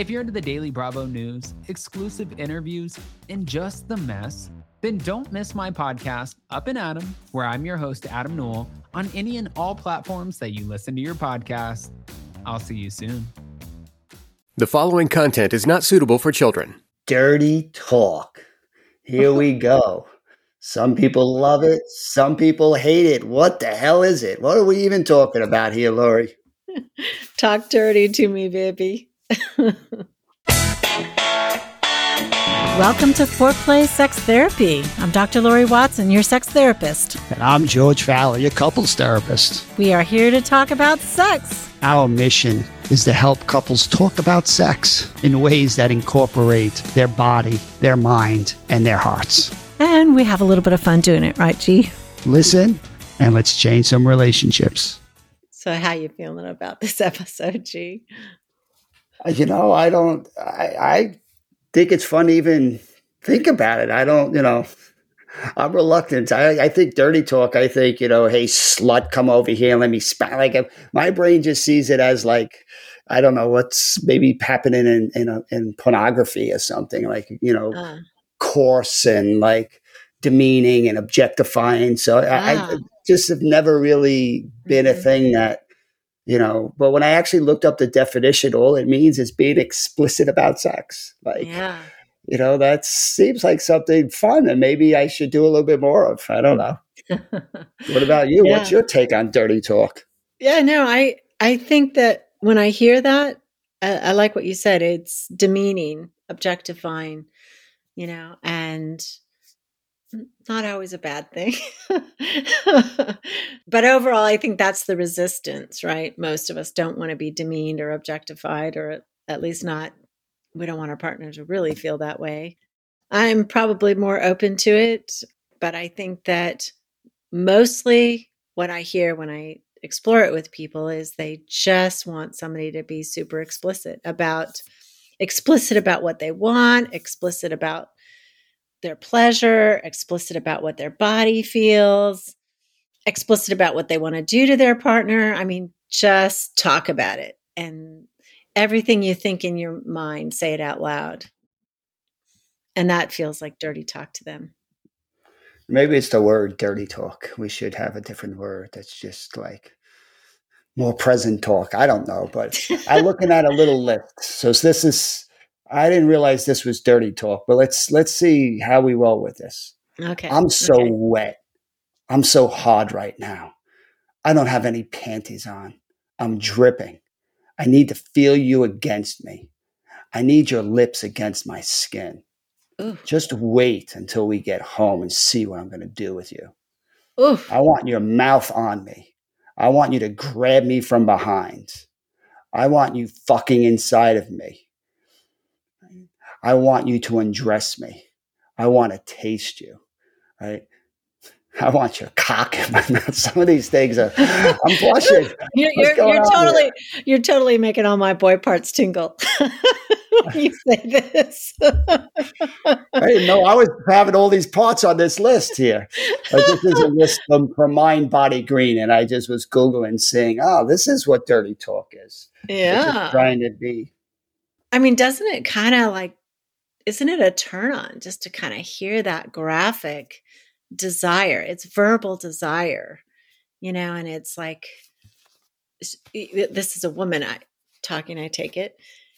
If you're into the Daily Bravo news, exclusive interviews, and just the mess, then don't miss my podcast, Up and Adam, where I'm your host, Adam Newell, on any and all platforms that you listen to your podcast. I'll see you soon. The following content is not suitable for children. Dirty talk. Here we go. Some people love it, some people hate it. What the hell is it? What are we even talking about here, Laurie? Talk dirty to me, baby. Welcome to Foreplay Sex Therapy. I'm Dr. Laurie Watson, your sex therapist. And I'm George Faller, your couples therapist. We are here to talk about sex. Our mission is to help couples talk about sex in ways that incorporate their body, their mind, and their hearts. And we have a little bit of fun doing it, right, G? Listen, and let's change some relationships. So, how you feeling about this episode, G? You know, I don't. I, I think it's fun to even think about it. I don't. You know, I'm reluctant. I, I think dirty talk. I think you know, hey slut, come over here and let me spat. Like my brain just sees it as like I don't know what's maybe happening in in, a, in pornography or something like you know, uh. coarse and like demeaning and objectifying. So I, I, ah. just have never really been mm-hmm. a thing that you know but when i actually looked up the definition all it means is being explicit about sex. Like yeah. you know that seems like something fun and maybe i should do a little bit more of. I don't know. What about you? Yeah. what's your take on dirty talk? Yeah no i i think that when i hear that I, I like what you said. It's demeaning objectifying you know and not always a bad thing. but overall, I think that's the resistance, right? Most of us don't want to be demeaned or objectified, or at least not, we don't want our partner to really feel that way. I'm probably more open to it, but I think that mostly what I hear when I explore it with people is they just want somebody to be super explicit about explicit about what they want, explicit about their pleasure, explicit about what their body feels, explicit about what they want to do to their partner. I mean, just talk about it. And everything you think in your mind, say it out loud. And that feels like dirty talk to them. Maybe it's the word dirty talk. We should have a different word that's just like more present talk. I don't know, but I'm looking at a little list. So this is I didn't realize this was dirty talk, but let's let's see how we roll with this. Okay. I'm so okay. wet. I'm so hard right now. I don't have any panties on. I'm dripping. I need to feel you against me. I need your lips against my skin. Ooh. Just wait until we get home and see what I'm going to do with you. Ooh. I want your mouth on me. I want you to grab me from behind. I want you fucking inside of me. I want you to undress me. I want to taste you, right? I want your cock in my mouth. Some of these things are, I'm blushing. You're, you're, you're totally, here? you're totally making all my boy parts tingle. you say this. I didn't know I was having all these parts on this list here. Like this is a list from, from Mind Body Green, and I just was googling, saying, "Oh, ah, this is what dirty talk is." Yeah, trying to be. I mean, doesn't it kind of like isn't it a turn on just to kind of hear that graphic desire? It's verbal desire, you know, and it's like this is a woman I, talking, I take it,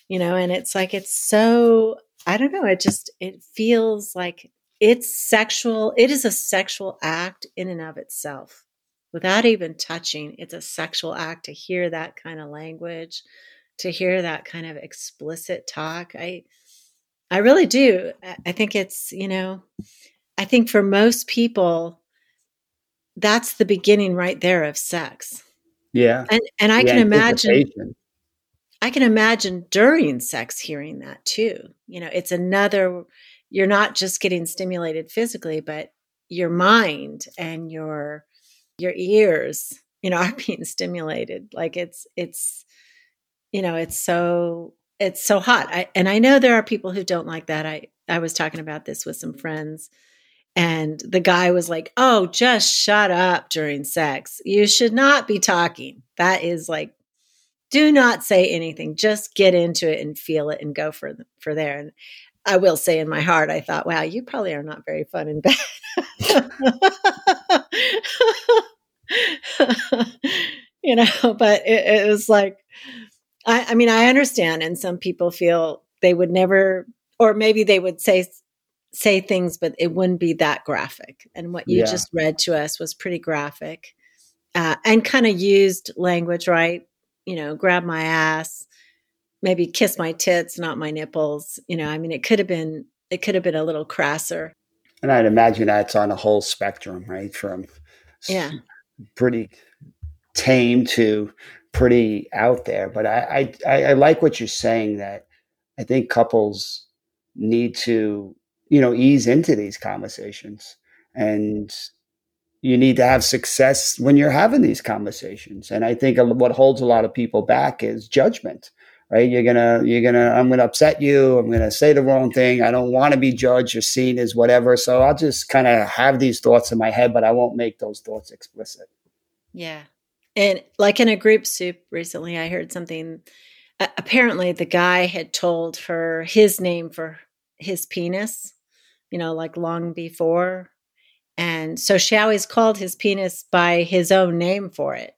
you know, and it's like it's so I don't know, it just it feels like it's sexual. It is a sexual act in and of itself. Without even touching, it's a sexual act to hear that kind of language, to hear that kind of explicit talk. I I really do. I think it's, you know, I think for most people, that's the beginning right there of sex. Yeah. And and I can imagine I can imagine during sex hearing that too. You know, it's another you're not just getting stimulated physically, but your mind and your your ears, you know, are being stimulated. Like it's it's you know, it's so it's so hot. I, and I know there are people who don't like that. I, I was talking about this with some friends and the guy was like, Oh, just shut up during sex. You should not be talking. That is like do not say anything. Just get into it and feel it and go for for there. And I will say in my heart, I thought, wow, you probably are not very fun in bed. you know, but it, it was like, I, I mean, I understand, and some people feel they would never, or maybe they would say say things, but it wouldn't be that graphic. And what you yeah. just read to us was pretty graphic, uh, and kind of used language, right? You know, grab my ass, maybe kiss my tits, not my nipples. You know, I mean, it could have been it could have been a little crasser. And I'd imagine that's on a whole spectrum, right? From yeah, pretty tame to pretty out there. But I, I, I like what you're saying that I think couples need to, you know, ease into these conversations and you need to have success when you're having these conversations. And I think what holds a lot of people back is judgment, right? You're gonna, you're gonna, I'm gonna upset you. I'm gonna say the wrong thing. I don't want to be judged or seen as whatever. So I'll just kind of have these thoughts in my head, but I won't make those thoughts explicit. Yeah. And like in a group soup recently, I heard something. Uh, apparently, the guy had told her his name for his penis, you know, like long before. And so she always called his penis by his own name for it,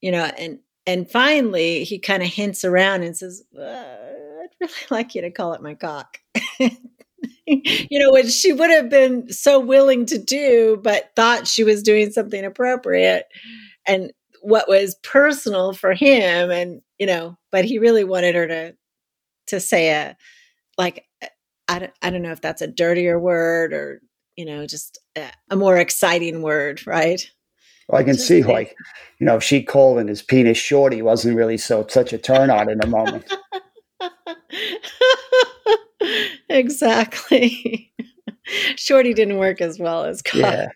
you know, and and finally he kind of hints around and says, uh, I'd really like you to call it my cock. you know, which she would have been so willing to do, but thought she was doing something appropriate. And what was personal for him and you know but he really wanted her to to say a like eh, I don't, I don't know if that's a dirtier word or you know just a, a more exciting word right? Well, I can just see think. like you know if she called and his penis shorty wasn't really so such a turn on in a moment. Exactly Shorty didn't work as well as Cock. Yeah.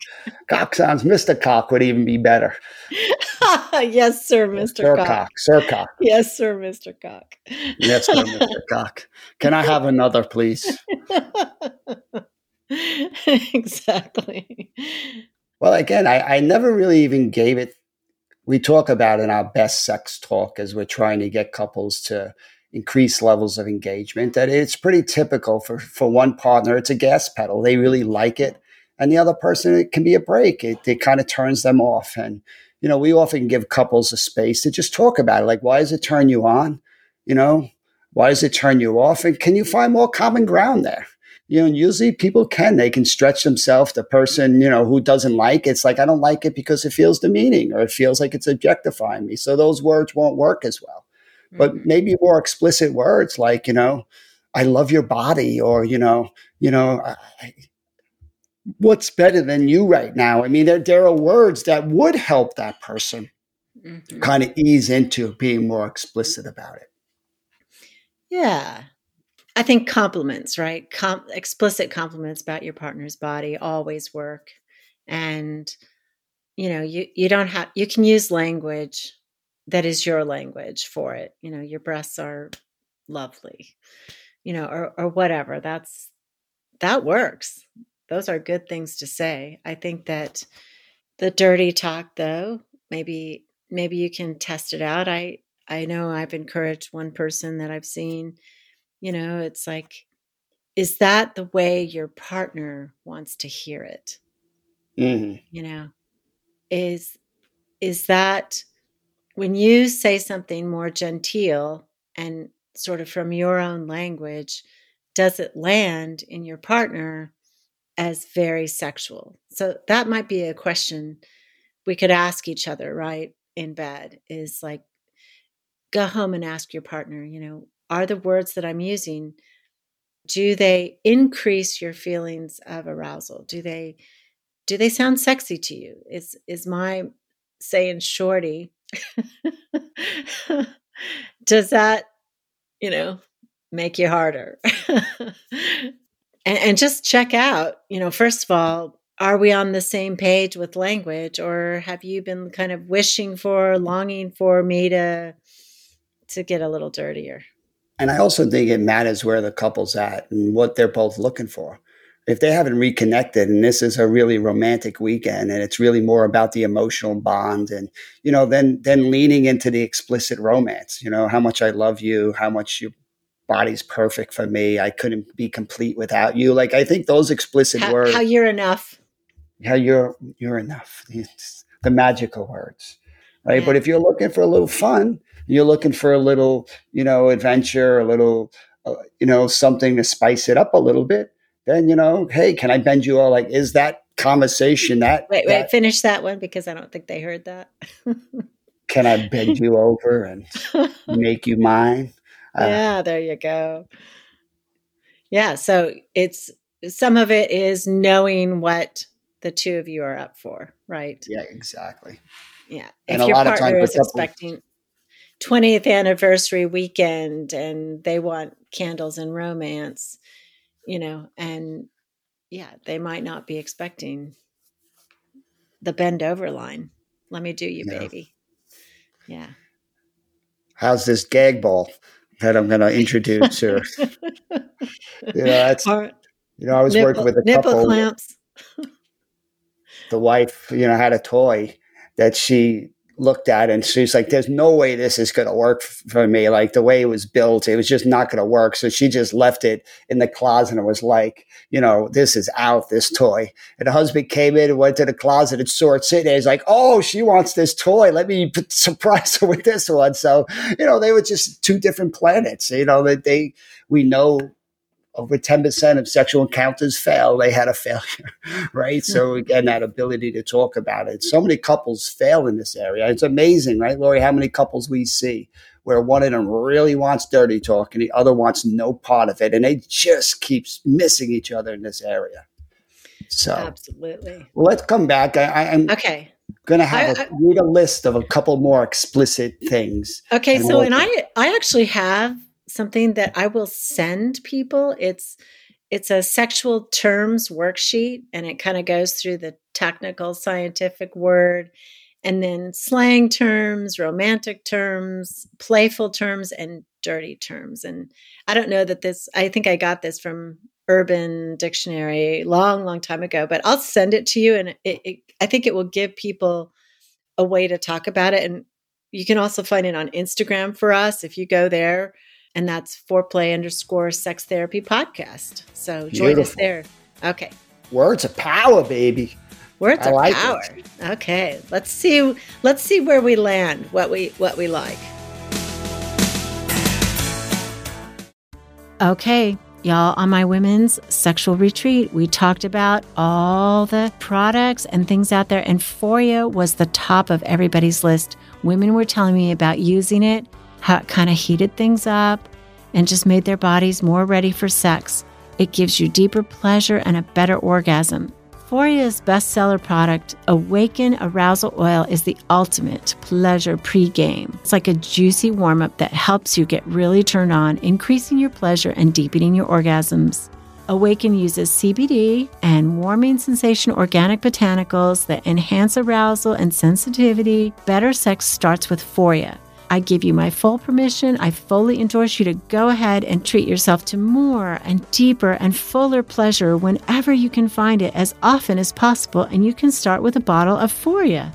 Cock sounds Mr. Cock would even be better. yes, sir, Mr. Sir Cock. Cock. Sir Cock. Yes, sir, Mr. Cock. yes, sir, Mr. Cock. Can I have another, please? exactly. Well, again, I, I never really even gave it. We talk about in our best sex talk as we're trying to get couples to increased levels of engagement that it's pretty typical for for one partner it's a gas pedal they really like it and the other person it can be a brake it, it kind of turns them off and you know we often give couples a space to just talk about it like why does it turn you on you know why does it turn you off and can you find more common ground there you know, and usually people can, they can stretch themselves. The person, you know, who doesn't like it's like, I don't like it because it feels demeaning or it feels like it's objectifying me. So those words won't work as well but mm-hmm. maybe more explicit words like you know i love your body or you know you know I, what's better than you right now? I mean there, there are words that would help that person mm-hmm. kind of ease into being more explicit about it. Yeah. I think compliments right? Com- explicit compliments about your partner's body always work. And you know you you don't have you can use language that is your language for it you know your breasts are lovely you know or or whatever that's that works. Those are good things to say. I think that the dirty talk though maybe maybe you can test it out. I i know i've encouraged one person that i've seen you know it's like is that the way your partner wants to hear it? Mm-hmm. you know? Is is that when you say something more genteel and sort of from your own language, does it land in your partner as very sexual? So that might be a question we could ask each other, right? In bed is like, go home and ask your partner, you know, are the words that I'm using, do they increase your feelings of arousal? Do they, do they sound sexy to you? Is, is my saying shorty Does that, you know, make you harder? and, and just check out, you know, first of all, are we on the same page with language or have you been kind of wishing for longing for me to to get a little dirtier and i also think it matters where the couple's at and what they're both looking for if they haven't reconnected and this is a really romantic weekend and it's really more about the emotional bond and you know then then leaning into the explicit romance you know how much i love you how much your body's perfect for me i couldn't be complete without you. Like i think those explicit how, words how you're enough. How you're you're enough. It's the magical words right? Yeah. but if you're looking for a little fun you're looking for a little you know adventure a little uh, you know something to spice it up a little bit then you know hey can i bend you all? Like is that conversation that, wait wait that- finish that one because i don't think they heard that. Can i bend you over and make you mine? Uh, yeah there you go. Yeah so it's some of it is knowing what the two of you are up for right? Yeah exactly. Yeah. And if a your lot of times partner is expecting 20th anniversary weekend and they want candles and romance, you know, and yeah, they might not be expecting the bend over line. Let me do you, Yeah. baby. Yeah. how's this gag ball that i'm going to introduce or you know that's Or you know i was working with a nipple couple clamps. the wife, you know, had a toy that she looked at and she's like, there's no way this is going to work for me. Like the way it was built, it was just not going to work. So she just left it in the closet and was like, you know, this is out, this toy. And the husband came in and went to the closet and saw it sitting there. He's like, oh, she wants this toy. Let me surprise her with this one. So, you know, they were just two different planets, you know, that they, we know over 10% of sexual encounters fail. They had a failure, right? So hmm. again, that ability to talk about it. So many couples fail in this area. It's amazing, right, Laurie, how many couples we see where one of them really wants dirty talk and the other wants no part of it. And they just keeps missing each other in this area. So Absolutely. well, let's come back. I, I'm Okay. going to have I- a, read a list of a couple more explicit things. Okay, so we'll- and I I actually have something that I will send people. It's it's a sexual terms worksheet and it kind of goes through the technical scientific word and then slang terms, romantic terms, playful terms and dirty terms. And I don't know that this I think I got this from Urban Dictionary long long time ago, but I'll send it to you and it, it I think it will give people a way to talk about it and you can also find it on Instagram for us if you go there, and that's foreplay underscore sex therapy podcast. So join us there. Okay. Words of power, baby. Words I of like power. Okay. Let's see let's see where we land, what we what we like. Okay. Y'all, on my women's sexual retreat, we talked about all the products and things out there, and Foria was the top of everybody's list. Women were telling me about using it, how it kind of heated things up and just made their bodies more ready for sex. It gives you deeper pleasure and a better orgasm. Foria's bestseller product, Awaken Arousal Oil, is the ultimate pleasure pregame. It's like a juicy warm up that helps you get really turned on, increasing your pleasure and deepening your orgasms. Awaken uses CBD and warming sensation organic botanicals that enhance arousal and sensitivity. Better sex starts with Foria. I give you my full permission. I fully endorse you to go ahead and treat yourself to more and deeper and fuller pleasure whenever you can find it as often as possible. And you can start with a bottle of Foria.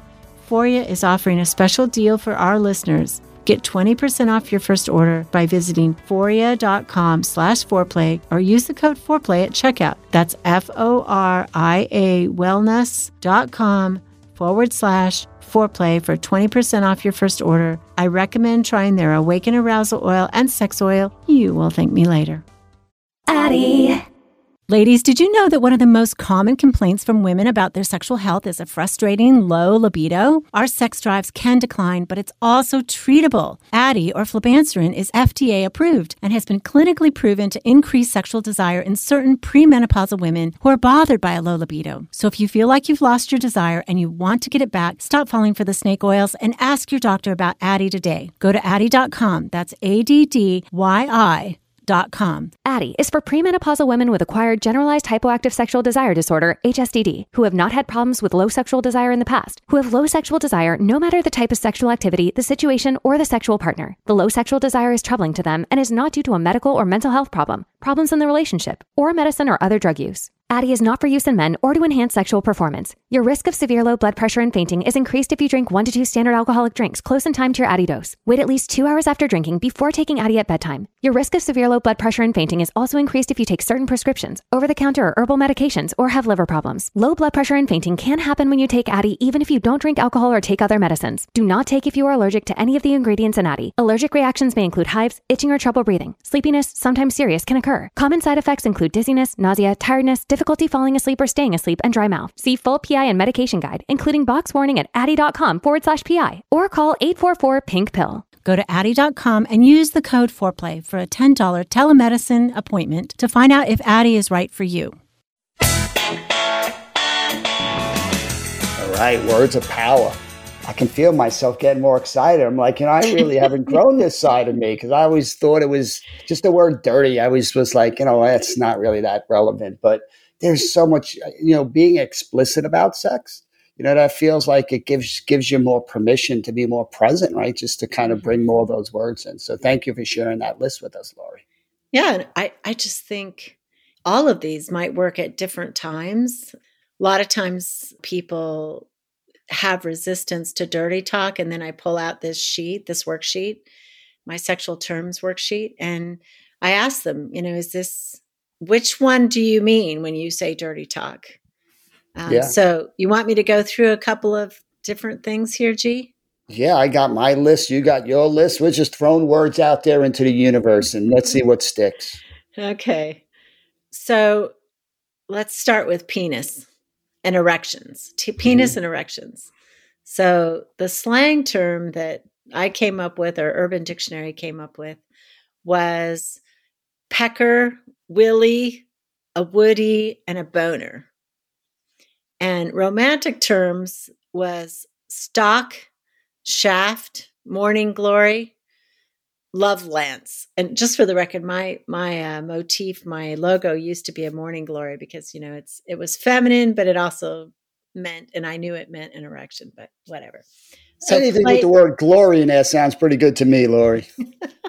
Foria is offering a special deal for our listeners. Get 20% off your first order by visiting foria.com slash foreplay or use the code foreplay at checkout. That's F-O-R-I-A wellness.com forward slash foreplay for 20% off your first order. I recommend trying their Awaken Arousal Oil and Sex Oil. You will thank me later. Addyi. Ladies, did you know that one of the most common complaints from women about their sexual health is a frustrating low libido? Our sex drives can decline, but it's also treatable. Addyi or flibanserin is FDA approved and has been clinically proven to increase sexual desire in certain premenopausal women who are bothered by a low libido. So if you feel like you've lost your desire and you want to get it back, stop falling for the snake oils and ask your doctor about Addyi today. Go to Addyi.com. That's A D D Y I. Addyi is for premenopausal women with acquired generalized hypoactive sexual desire disorder, HSDD, who have not had problems with low sexual desire in the past, who have low sexual desire no matter the type of sexual activity, the situation, or the sexual partner. The low sexual desire is troubling to them and is not due to a medical or mental health problem, problems in the relationship, or medicine or other drug use. Addyi is not for use in men or to enhance sexual performance. Your risk of severe low blood pressure and fainting is increased if you drink one to two standard alcoholic drinks close in time to your Addyi dose. Wait at least two hours after drinking before taking Addyi at bedtime. Your risk of severe low blood pressure and fainting is also increased if you take certain prescriptions, over the counter or herbal medications, or have liver problems. Low blood pressure and fainting can happen when you take Addyi even if you don't drink alcohol or take other medicines. Do not take if you are allergic to any of the ingredients in Addyi. Allergic reactions may include hives, itching, or trouble breathing. Sleepiness, sometimes serious, can occur. Common side effects include dizziness, nausea, tiredness, difficulty falling asleep or staying asleep, and dry mouth. See full PI and medication guide, including box warning at addyi.com forward slash PI or call 844 pink pill. Go to Addyi.com and use the code FOREPLAY for a $10 telemedicine appointment to find out if Addyi is right for you. All right, words of power. I can feel myself getting more excited. I'm like, you know, I really haven't grown this side of me because I always thought it was just the word dirty. I always was like, you know, that's not really that relevant. But there's so much, uh, you know, being explicit about sex. You know, that feels like it gives gives you more permission to be more present, right? Just to kind of mm-hmm. bring more of those words in. So thank you for sharing that list with us, Laurie. Yeah, and I, I just think all of these might work at different times. A lot of times people have resistance to dirty talk, and then I pull out this sheet, this worksheet, my sexual terms worksheet, and I ask them, you know, is this which one do you mean when you say dirty talk? Um, yeah. So you want me to go through a couple of different things here, G? Yeah, I got my list. You got your list. We're just throwing words out there into the universe and let's see what sticks. Okay. So let's start with penis and erections. T- penis mm-hmm. and erections. So the slang term that I came up with, or Urban Dictionary came up with, was pecker, willy, a woody, and a boner. And romantic terms was stock, shaft, morning glory, love lance. And just for the record, my my uh, motif, my logo used to be a morning glory because you know it's it was feminine, but it also meant, and I knew it meant an erection, but whatever. So anything play- with the word glory in there sounds pretty good to me, Laurie.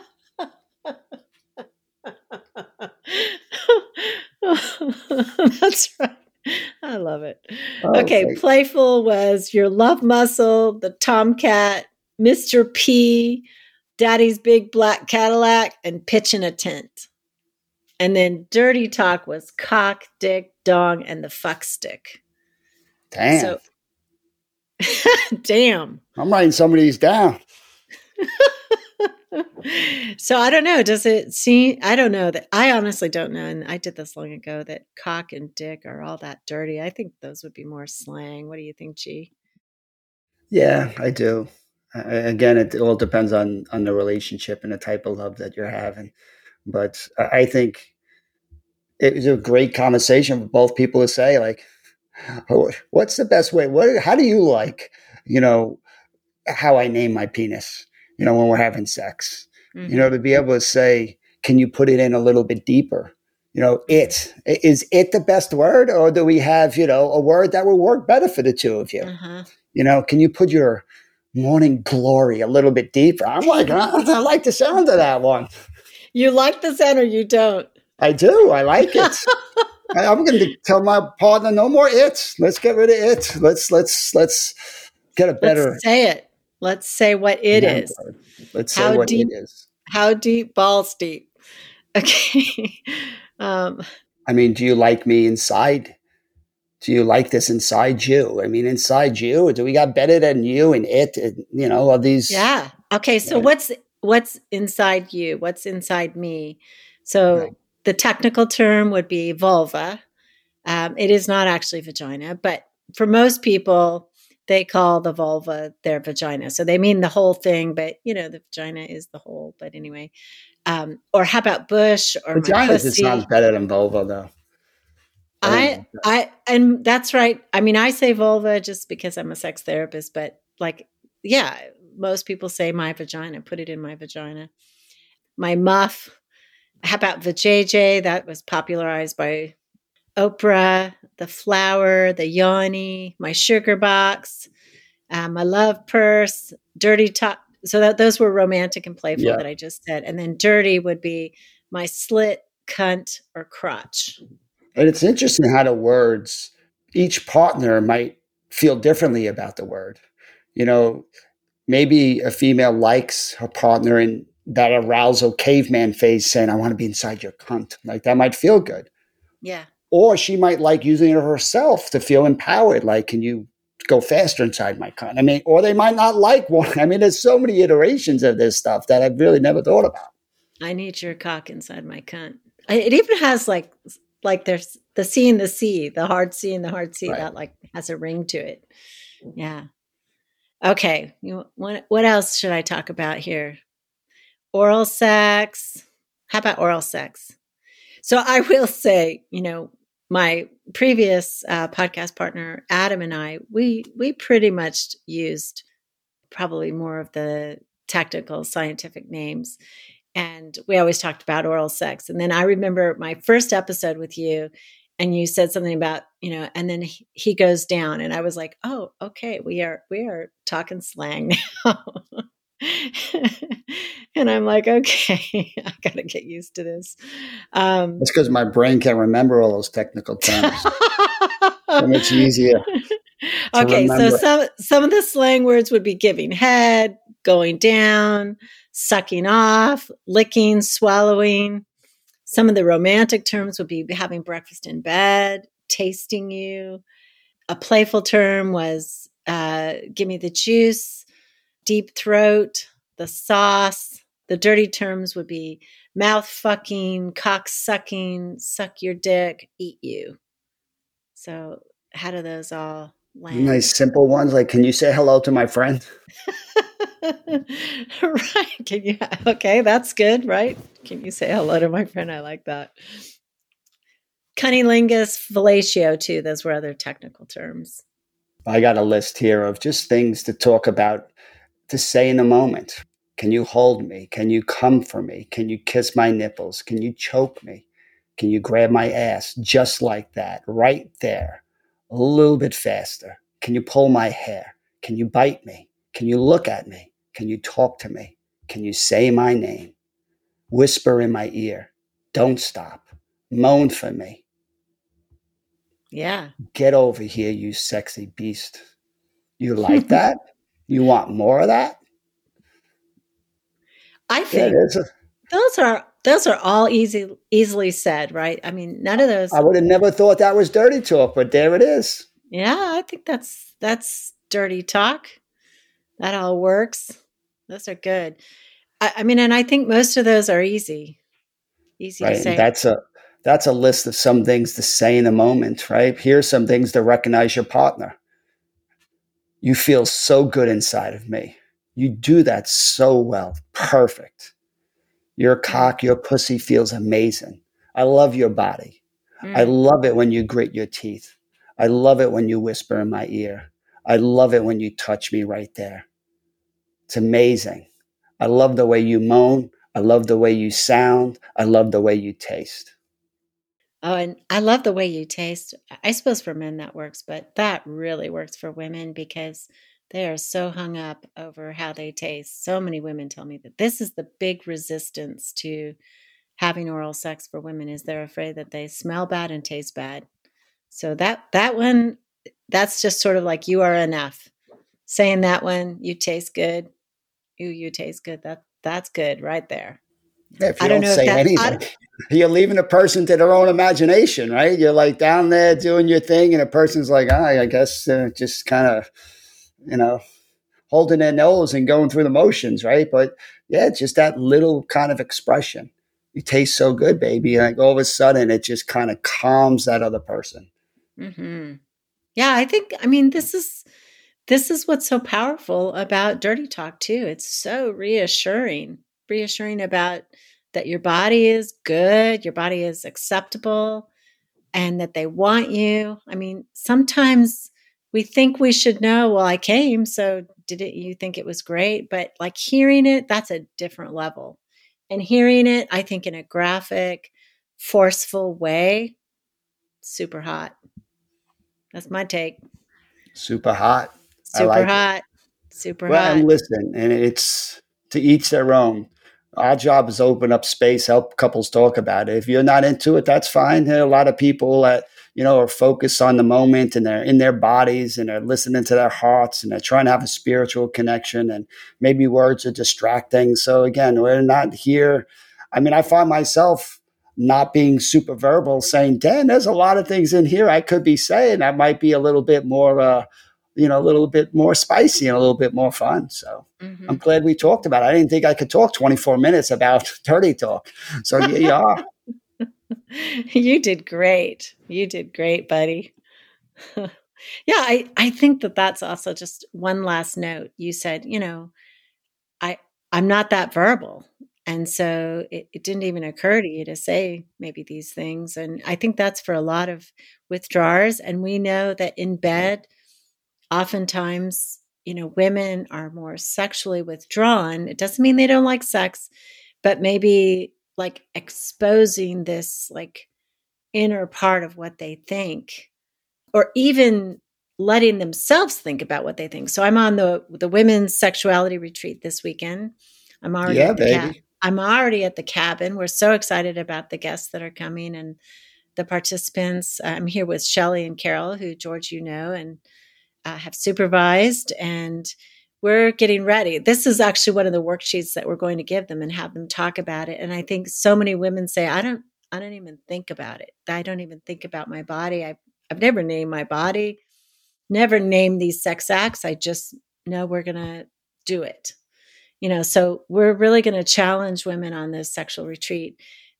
That's right. I love it. Oh, okay, playful was your love muscle, the tomcat, Mr. P, Daddy's big black Cadillac, and pitching a tent. And then dirty talk was cock, dick, dong, and the fuck stick. Damn. So, damn. I'm writing some of these down. so I don't know. Does it seem? I don't know that. I honestly don't know. And I did this long ago. That cock and dick are all that dirty. I think those would be more slang. What do you think, G? Yeah, I do. Uh, again, it all depends on on the relationship and the type of love that you're having. But I think it was a great conversation for both people to say, like, what's the best way? What? How do you like? You know, how I name my penis you know, when we're having sex. Mm-hmm. You know, to be able to say, can you put it in a little bit deeper? You know, it is it the best word, or do we have you know a word that will work better for the two of you? Mm-hmm. You know, can you put your morning glory a little bit deeper? I'm like, I like the sound of that one. You like the sound, or you don't? I do. I like it. I, am going to tell my partner, no more it. Let's get rid of it. Let's let's let's get a better. Let's say it. Let's say what it is. Let's say how what deep, it is. How deep? Balls deep. Okay. um, I mean, do you like me inside? Do you like this inside you? I mean, inside you. Do we got better than you and it? And, you know, all these. Yeah. Okay. So yeah. what's what's inside you? What's inside me? So right. the technical term would be vulva. Um, it is not actually vagina, but for most people, they call the vulva their vagina. So they mean the whole thing, but you know, the vagina is the whole. But anyway, um, or how about bush or vagina? It sounds better than vulva, though. I, I, and that's right. I mean, I say vulva just because I'm a sex therapist, but like, yeah, most people say my vagina. Put it in my vagina. My muff. How about vajayjay? That was popularized by Oprah, the flower, the yoni, my sugar box, uh, my love purse, dirty top. So that those were romantic and playful yeah. that I just said, and then dirty would be my slit, cunt, or crotch. And it's interesting how the words, each partner might feel differently about the word. You know, maybe a female likes her partner in that arousal caveman phase saying, I want to be inside your cunt. Like that might feel good. Yeah. Or she might like using it herself to feel empowered. Like, can you go faster inside my cunt? I mean, or they might not like one. I mean, there's so many iterations of this stuff that I've really never thought about. I need your cock inside my cunt. It even has like like there's the C and the C, the hard C and the hard C right. that like has a ring to it. Yeah. Okay. You, what, what else should I talk about here? Oral sex. How about oral sex? So I will say, you know, my previous uh, podcast partner Adam and I, we we pretty much used probably more of the technical scientific names and we always talked about oral sex. And then I remember my first episode with you, and you said something about you know, and then he, he goes down, and I was like, oh, okay, we are we are talking slang now. And I'm like, okay, I gotta get used to this. Um, That's because my brain can't remember all those technical terms. and it's easier. Okay, so some some of the slang words would be giving head, going down, sucking off, licking, swallowing. Some of the romantic terms would be having breakfast in bed, tasting you. A playful term was uh, give me the juice, deep throat, the sauce. The dirty terms would be mouth fucking, cock sucking, suck your dick, eat you. So, how do those all land? Nice simple ones like, can you say hello to my friend? right. Can you okay, that's good, right? Can you say hello to my friend? I like that. Cunnilingus, fellatio, too. Those were other technical terms. I got a list here of just things to talk about to say in a moment. Can you hold me? Can you come for me? Can you kiss my nipples? Can you choke me? Can you grab my ass just like that, right there, a little bit faster? Can you pull my hair? Can you bite me? Can you look at me? Can you talk to me? Can you say my name? Whisper in my ear. Don't stop. Moan for me. Yeah. Get over here, you sexy beast. You like that? You want more of that? I think yeah, a, those are those are all easy easily said, right? I mean, none of those I would have never thought that was dirty talk, but there it is. Yeah, I think that's that's dirty talk that all works. Those are good. I, I mean, and I think most of those are easy. Easy right. to say. That's a that's a list of some things to say in a moment, right? Here's some things to recognize your partner. You feel so good inside of me. You do that so well. Perfect. Your cock, your pussy feels amazing. I love your body. Mm. I love it when you grit your teeth. I love it when you whisper in my ear. I love it when you touch me right there. It's amazing. I love the way you moan. I love the way you sound. I love the way you taste. Oh, and I love the way you taste. I suppose for men that works, but that really works for women because they are so hung up over how they taste. So many women tell me that this is the big resistance to having oral sex for women is they're afraid that they smell bad and taste bad. So that that one that's just sort of like you are enough. Saying that one, you taste good. Ooh, you taste good. That that's good right there. Yeah, if you I don't, don't say that, anything, you're leaving a person to their own imagination, right? You're like down there doing your thing, and a person's like, oh, I guess uh, just kind of, you know, holding their nose and going through the motions, right? But yeah, just that little kind of expression. You taste so good, baby. Like all of a sudden, it just kind of calms that other person. Mm-hmm. Yeah, I think I mean this is this is what's so powerful about dirty talk too. It's so reassuring, reassuring about that your body is good, your body is acceptable, and that they want you. I mean, sometimes we think we should know, well, I came, so did it you think it was great? But like hearing it, that's a different level. And hearing it, I think in a graphic, forceful way, super hot. That's my take. Super hot. Super like hot. It. Super well, hot. And listen, and it's to each their own. our job is open up space, help couples talk about it. If you're not into it, that's fine. There are a lot of people that you know are focused on the moment and they're in their bodies and they're listening to their hearts and they're trying to have a spiritual connection and maybe words are distracting. So again, we're not here. I mean, I find myself not being super verbal, saying, "Dan, there's a lot of things in here I could be saying that might be a little bit more." Uh, you know, a little bit more spicy and a little bit more fun. So mm-hmm. I'm glad we talked about it. I didn't think I could talk 24 minutes about dirty talk. So yeah, you are. you did great. You did great, buddy. yeah, I, I think that that's also just one last note. You said, you know, I I'm not that verbal. And so it, it didn't even occur to you to say maybe these things. And I think that's for a lot of withdrawers. And we know that in bed, oftentimes, you know, women are more sexually withdrawn. It doesn't mean they don't like sex, but maybe like exposing this like inner part of what they think or even letting themselves think about what they think. So I'm on the the women's sexuality retreat this weekend. I'm already yeah, at the baby. I'm already at the cabin. We're so excited about the guests that are coming and the participants. I'm here with Shelly and Carol, who George you know, and uh, have supervised and we're getting ready. This is actually one of the worksheets that we're going to give them and have them talk about it. And I think so many women say, I don't, I don't even think about it. I don't even think about my body. I, I've never named my body, never named these sex acts. I just know we're going to do it. You know, so we're really going to challenge women on this sexual retreat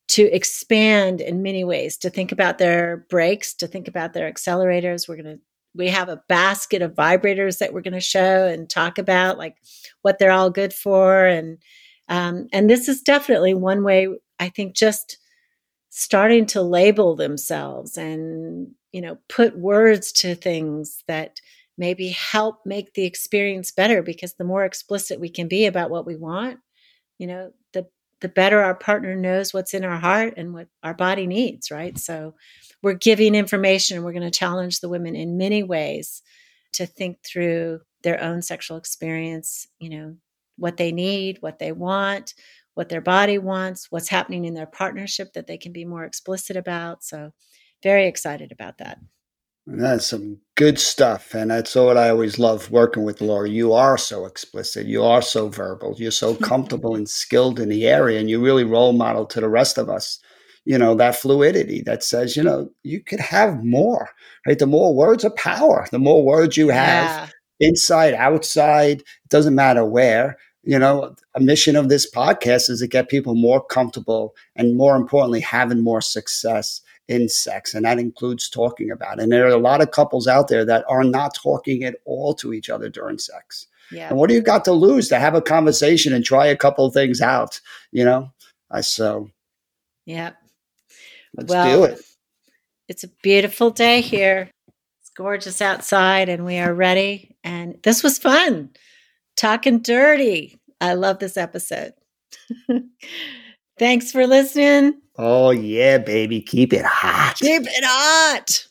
to expand in many ways, to think about their breaks, to think about their accelerators. We're going to we have a basket of vibrators that we're going to show and talk about like what they're all good for and um, and this is definitely one way i think just starting to label themselves and you know put words to things that maybe help make the experience better because the more explicit we can be about what we want you know the the better our partner knows what's in our heart and what our body needs right? So we're giving information. And we're going to challenge the women in many ways to think through their own sexual experience, you know, what they need, what they want, what their body wants, what's happening in their partnership that they can be more explicit about. So, very excited about that. That's some good stuff. And that's what I always love working with Laura. You are so explicit. You are so verbal. You're so comfortable and skilled in the area. And you really role model to the rest of us you know that fluidity that says you know you could have more right? The more words are power the more words you have yeah. inside outside it doesn't matter where you know? A mission of this podcast is to get people more comfortable and more importantly having more success in sex and that includes talking about it. And there are a lot of couples out there that are not talking at all to each other during sex. Yeah. and what do you got to lose to have a conversation and try a couple things out you know? I so yeah Let's well, do it. It's a beautiful day here. It's gorgeous outside, and we are ready. And this was fun. Talking dirty. I love this episode. Thanks for listening. Oh, yeah, baby. Keep it hot. Keep it hot.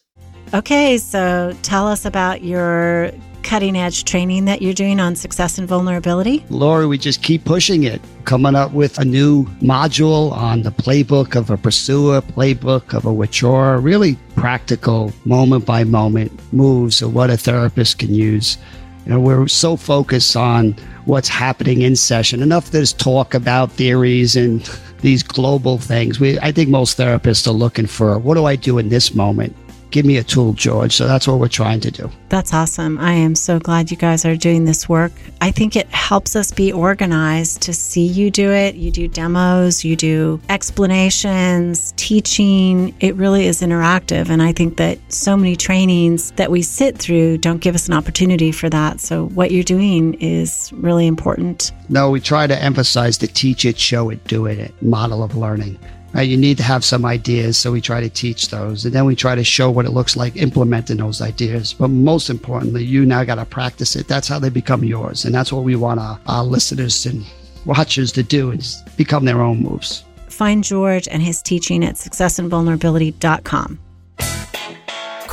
Okay, so tell us about your cutting edge training that you're doing on success and vulnerability? Laurie, we just keep pushing it, coming up with a new module on the playbook of a pursuer, playbook of a withdrawer, really practical moment by moment moves of what a therapist can use. You know, we're so focused on what's happening in session. Enough there's talk about theories and these global things. We, I think most therapists are looking for what do I do in this moment? Give me a tool, George. So that's what we're trying to do. That's awesome. I am so glad you guys are doing this work. I think it helps us be organized to see you do it. You do demos, you do explanations, teaching. It really is interactive. And I think that so many trainings that we sit through don't give us an opportunity for that. So what you're doing is really important. No, we try to emphasize the teach it, show it, do it model of learning. Right? You need to have some ideas, so we try to teach those, and then we try to show what it looks like implementing those ideas. But most importantly, you now got to practice it. That's how they become yours, and that's what we want our, our listeners and watchers to do is become their own moves. Find George and his teaching at successandvulnerability.com.